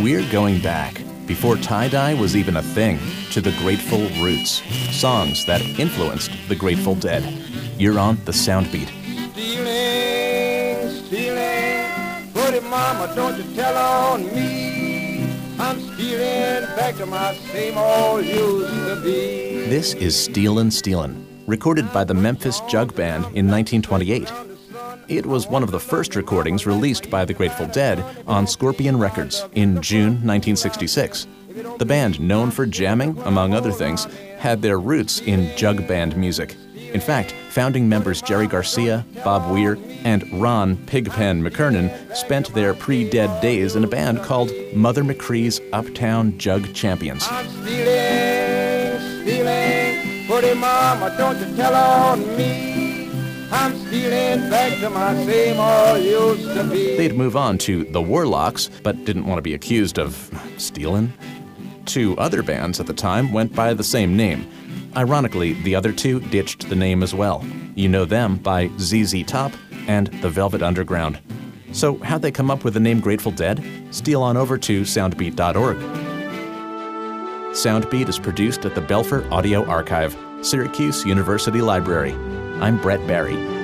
We're going back, before tie dye was even a thing, to the Grateful Roots, songs that influenced the Grateful Dead. You're on the Soundbeat. Stealing, stealing, pretty mama, don't you tell on me. I'm stealing back to my same old used to be. This is Stealin' Stealin', recorded by the Memphis Jug Band in 1928. It was one of the first recordings released by the Grateful Dead on Scorpio Records in June 1966. The band, known for jamming, among other things, had their roots in jug band music. In fact, founding members Jerry Garcia, Bob Weir, and Ron Pigpen McKernan spent their pre dead days in a band called Mother McCree's Uptown Jug Champions. Stealing, stealing, mama, I'm stealing back to my same old used to be. They'd move on to the Warlocks, but didn't want to be accused of stealing. Two other bands at the time went by the same name. Ironically, the other two ditched the name as well. You know them by ZZ Top and the Velvet Underground. So, how'd they come up with the name Grateful Dead? Steal on over to soundbeat.org. Soundbeat is produced at the Belfer Audio Archive, Syracuse University Library. I'm Brett Barry.